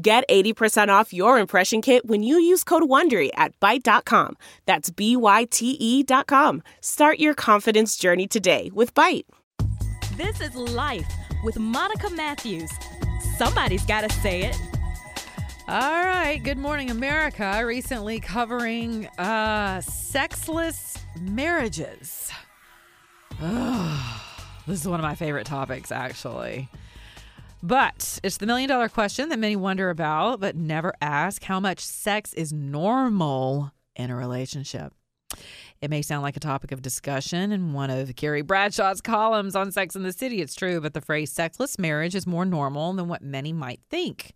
Get 80% off your impression kit when you use code WONDERY at Byte.com. That's B-Y-T-E dot com. Start your confidence journey today with Byte. This is Life with Monica Matthews. Somebody's got to say it. All right. Good morning, America. Recently covering uh, sexless marriages. Ugh, this is one of my favorite topics, actually. But it's the million dollar question that many wonder about, but never ask how much sex is normal in a relationship. It may sound like a topic of discussion in one of Carrie Bradshaw's columns on Sex in the City. It's true, but the phrase sexless marriage is more normal than what many might think.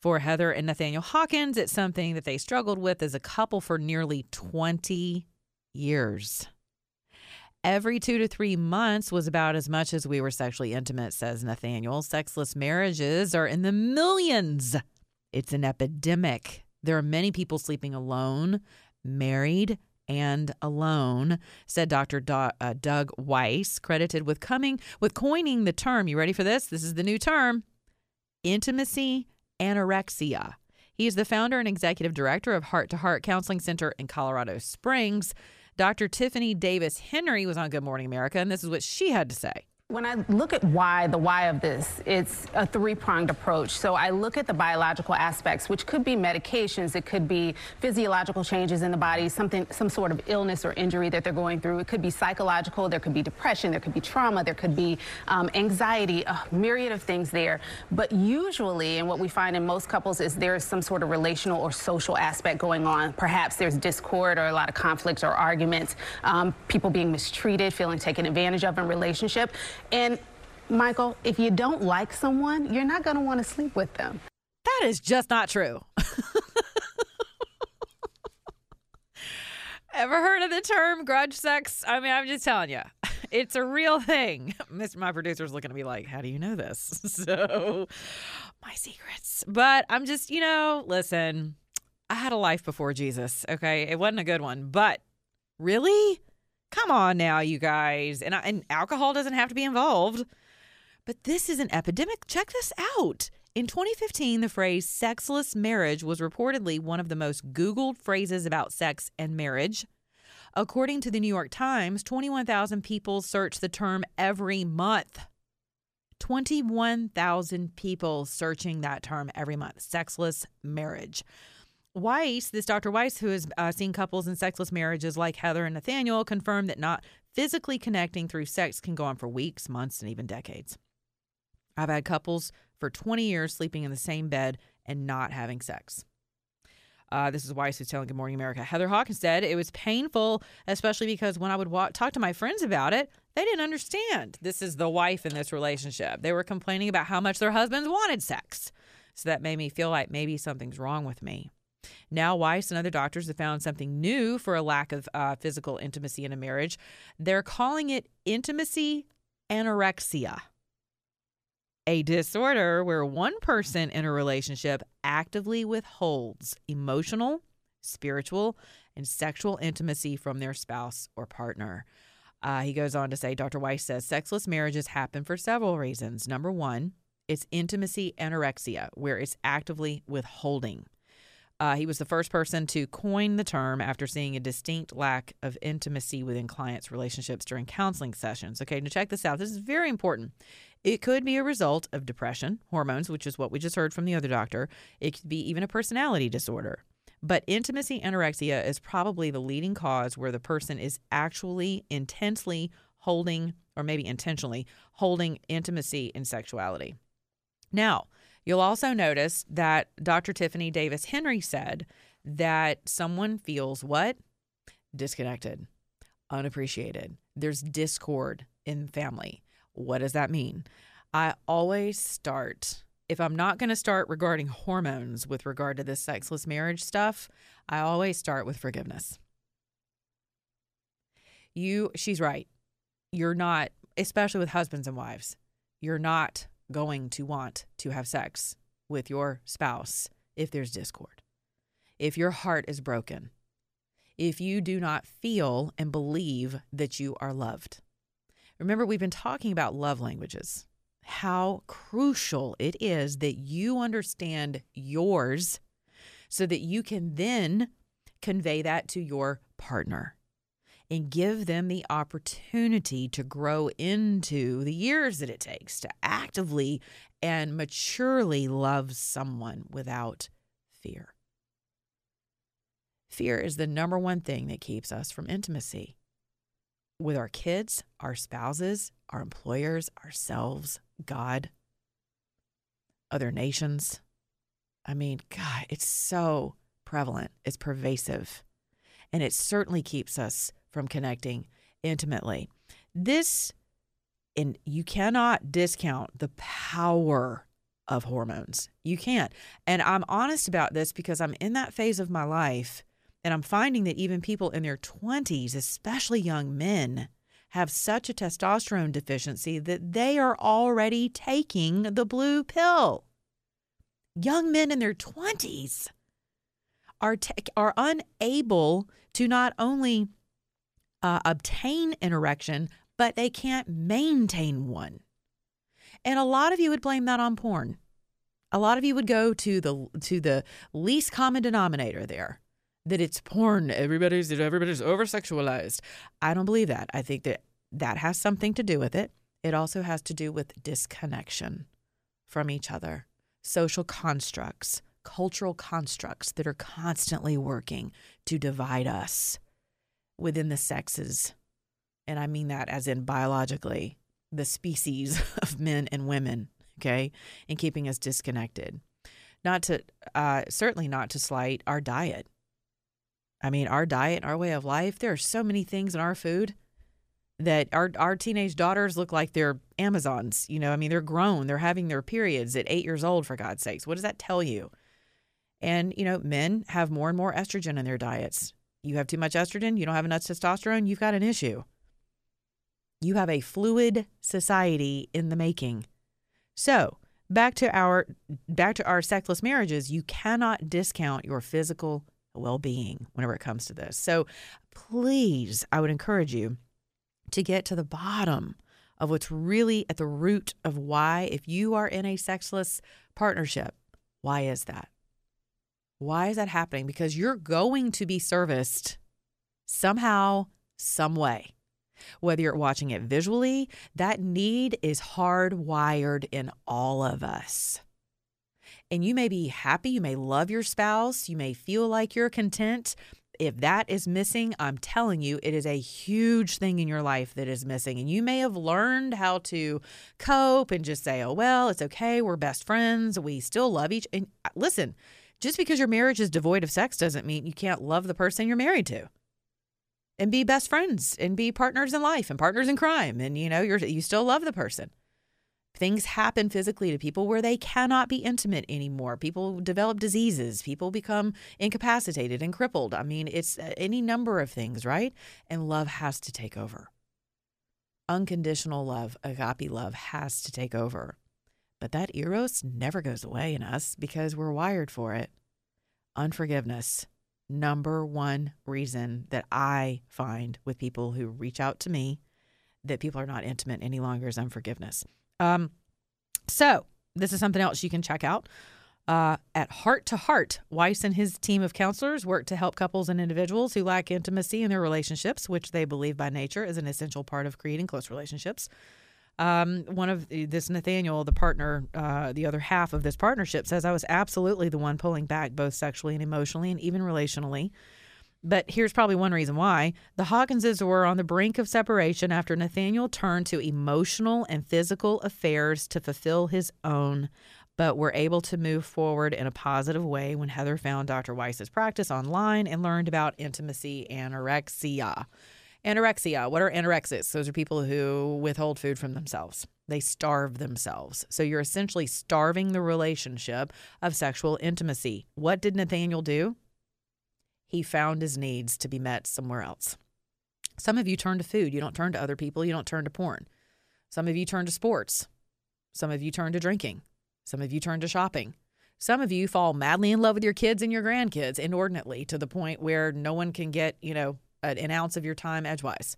For Heather and Nathaniel Hawkins, it's something that they struggled with as a couple for nearly 20 years. Every two to three months was about as much as we were sexually intimate, says Nathaniel. Sexless marriages are in the millions. It's an epidemic. There are many people sleeping alone, married, and alone, said Dr. Do- uh, Doug Weiss, credited with coming with coining the term. You ready for this? This is the new term: intimacy anorexia. He is the founder and executive director of Heart to Heart Counseling Center in Colorado Springs. Dr. Tiffany Davis Henry was on Good Morning America, and this is what she had to say. When I look at why, the why of this, it's a three pronged approach. So I look at the biological aspects, which could be medications, it could be physiological changes in the body, something, some sort of illness or injury that they're going through. It could be psychological, there could be depression, there could be trauma, there could be um, anxiety, a myriad of things there. But usually, and what we find in most couples is there's some sort of relational or social aspect going on. Perhaps there's discord or a lot of conflicts or arguments, um, people being mistreated, feeling taken advantage of in relationship. And Michael, if you don't like someone, you're not going to want to sleep with them. That is just not true. Ever heard of the term grudge sex? I mean, I'm just telling you, it's a real thing. Mr. My producer's looking at me like, how do you know this? So, my secrets. But I'm just, you know, listen, I had a life before Jesus, okay? It wasn't a good one, but really? Come on now, you guys. And, and alcohol doesn't have to be involved. But this is an epidemic. Check this out. In 2015, the phrase sexless marriage was reportedly one of the most Googled phrases about sex and marriage. According to the New York Times, 21,000 people search the term every month. 21,000 people searching that term every month sexless marriage. Weiss, this Dr. Weiss, who has uh, seen couples in sexless marriages like Heather and Nathaniel, confirmed that not physically connecting through sex can go on for weeks, months, and even decades. I've had couples for 20 years sleeping in the same bed and not having sex. Uh, this is Weiss who's telling Good Morning America. Heather Hawkins said it was painful, especially because when I would walk, talk to my friends about it, they didn't understand. This is the wife in this relationship. They were complaining about how much their husbands wanted sex. So that made me feel like maybe something's wrong with me. Now, Weiss and other doctors have found something new for a lack of uh, physical intimacy in a marriage. They're calling it intimacy anorexia, a disorder where one person in a relationship actively withholds emotional, spiritual, and sexual intimacy from their spouse or partner. Uh, he goes on to say Dr. Weiss says sexless marriages happen for several reasons. Number one, it's intimacy anorexia, where it's actively withholding. Uh, he was the first person to coin the term after seeing a distinct lack of intimacy within clients' relationships during counseling sessions. Okay, now check this out. This is very important. It could be a result of depression, hormones, which is what we just heard from the other doctor. It could be even a personality disorder. But intimacy anorexia is probably the leading cause where the person is actually intensely holding, or maybe intentionally holding intimacy and sexuality. Now, You'll also notice that Dr. Tiffany Davis Henry said that someone feels what? Disconnected, unappreciated. There's discord in family. What does that mean? I always start if I'm not going to start regarding hormones with regard to this sexless marriage stuff, I always start with forgiveness. You, she's right. You're not, especially with husbands and wives, you're not going to want to have sex with your spouse if there's discord, if your heart is broken, if you do not feel and believe that you are loved. Remember, we've been talking about love languages. How crucial it is that you understand yours so that you can then convey that to your partner and give them the opportunity to grow into the years that it takes to actively and maturely love someone without fear. Fear is the number one thing that keeps us from intimacy with our kids, our spouses, our employers, ourselves, God, other nations. I mean, God, it's so prevalent, it's pervasive, and it certainly keeps us from connecting intimately. This, and you cannot discount the power of hormones. You can't. And I'm honest about this because I'm in that phase of my life, and I'm finding that even people in their 20s, especially young men, have such a testosterone deficiency that they are already taking the blue pill. Young men in their 20s are, te- are unable to not only uh, obtain an erection, but they can't maintain one. And a lot of you would blame that on porn. A lot of you would go to the to the least common denominator there that it's porn. Everybody's everybody's over sexualized. I don't believe that. I think that that has something to do with it. It also has to do with disconnection from each other, social constructs, cultural constructs that are constantly working to divide us within the sexes. And I mean that as in biologically, the species of men and women, okay, and keeping us disconnected. Not to, uh, certainly not to slight our diet. I mean, our diet, our way of life, there are so many things in our food that our our teenage daughters look like they're Amazons. You know, I mean, they're grown. They're having their periods at eight years old, for God's sakes. What does that tell you? And, you know, men have more and more estrogen in their diets. You have too much estrogen, you don't have enough testosterone, you've got an issue. You have a fluid society in the making. So, back to our back to our sexless marriages, you cannot discount your physical well-being whenever it comes to this. So, please, I would encourage you to get to the bottom of what's really at the root of why, if you are in a sexless partnership, why is that? Why is that happening? Because you're going to be serviced somehow, some way. Whether you're watching it visually, that need is hardwired in all of us. And you may be happy, you may love your spouse, you may feel like you're content, if that is missing, I'm telling you, it is a huge thing in your life that is missing. And you may have learned how to cope and just say, oh, well, it's okay. We're best friends. We still love each. And uh, listen, just because your marriage is devoid of sex doesn't mean you can't love the person you're married to and be best friends and be partners in life and partners in crime. And, you know, you're, you still love the person. Things happen physically to people where they cannot be intimate anymore. People develop diseases. People become incapacitated and crippled. I mean, it's uh, any number of things, right? And love has to take over. Unconditional love, agape love, has to take over. But that eros never goes away in us because we're wired for it. Unforgiveness, number one reason that I find with people who reach out to me that people are not intimate any longer is unforgiveness. Um, so this is something else you can check out. Uh, at Heart to Heart, Weiss and his team of counselors work to help couples and individuals who lack intimacy in their relationships, which they believe by nature is an essential part of creating close relationships. Um, one of this Nathaniel, the partner, uh, the other half of this partnership, says I was absolutely the one pulling back, both sexually and emotionally, and even relationally. But here's probably one reason why. The Hawkinses were on the brink of separation after Nathaniel turned to emotional and physical affairs to fulfill his own, but were able to move forward in a positive way when Heather found Dr. Weiss's practice online and learned about intimacy anorexia. Anorexia. What are anorexics? Those are people who withhold food from themselves. They starve themselves. So you're essentially starving the relationship of sexual intimacy. What did Nathaniel do? He found his needs to be met somewhere else. Some of you turn to food. You don't turn to other people. You don't turn to porn. Some of you turn to sports. Some of you turn to drinking. Some of you turn to shopping. Some of you fall madly in love with your kids and your grandkids inordinately to the point where no one can get, you know, an ounce of your time edgewise.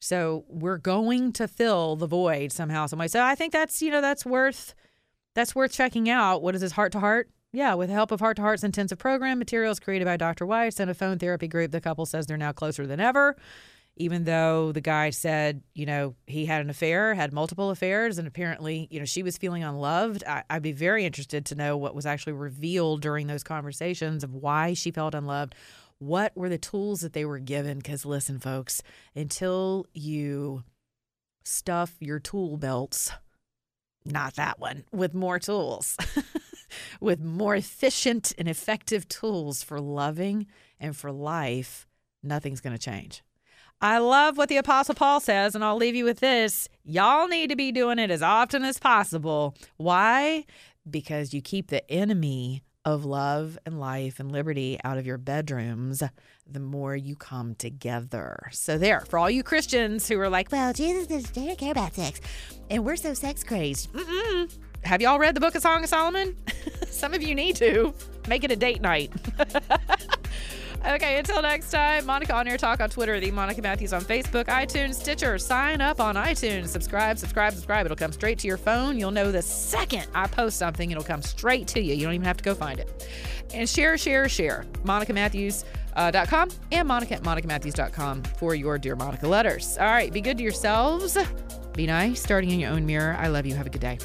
So we're going to fill the void somehow, some way. So I think that's, you know, that's worth that's worth checking out. What is this heart to heart? Yeah, with the help of Heart to Heart's intensive program, materials created by Dr. Weiss and a phone therapy group, the couple says they're now closer than ever. Even though the guy said, you know, he had an affair, had multiple affairs, and apparently, you know, she was feeling unloved. I, I'd be very interested to know what was actually revealed during those conversations of why she felt unloved, what were the tools that they were given? Because listen, folks, until you stuff your tool belts, not that one, with more tools, with more efficient and effective tools for loving and for life, nothing's going to change. I love what the Apostle Paul says, and I'll leave you with this. Y'all need to be doing it as often as possible. Why? Because you keep the enemy of love and life and liberty out of your bedrooms, the more you come together. So, there, for all you Christians who are like, well, Jesus doesn't care about sex, and we're so sex crazed. Mm-mm. Have y'all read the book of Song of Solomon? Some of you need to. Make it a date night. Okay, until next time, Monica on Air Talk on Twitter, the Monica Matthews on Facebook, iTunes, Stitcher. Sign up on iTunes. Subscribe, subscribe, subscribe. It'll come straight to your phone. You'll know the second I post something, it'll come straight to you. You don't even have to go find it. And share, share, share. MonicaMatthews.com uh, and Monica at MonicaMatthews.com for your Dear Monica letters. All right, be good to yourselves. Be nice, starting in your own mirror. I love you. Have a good day.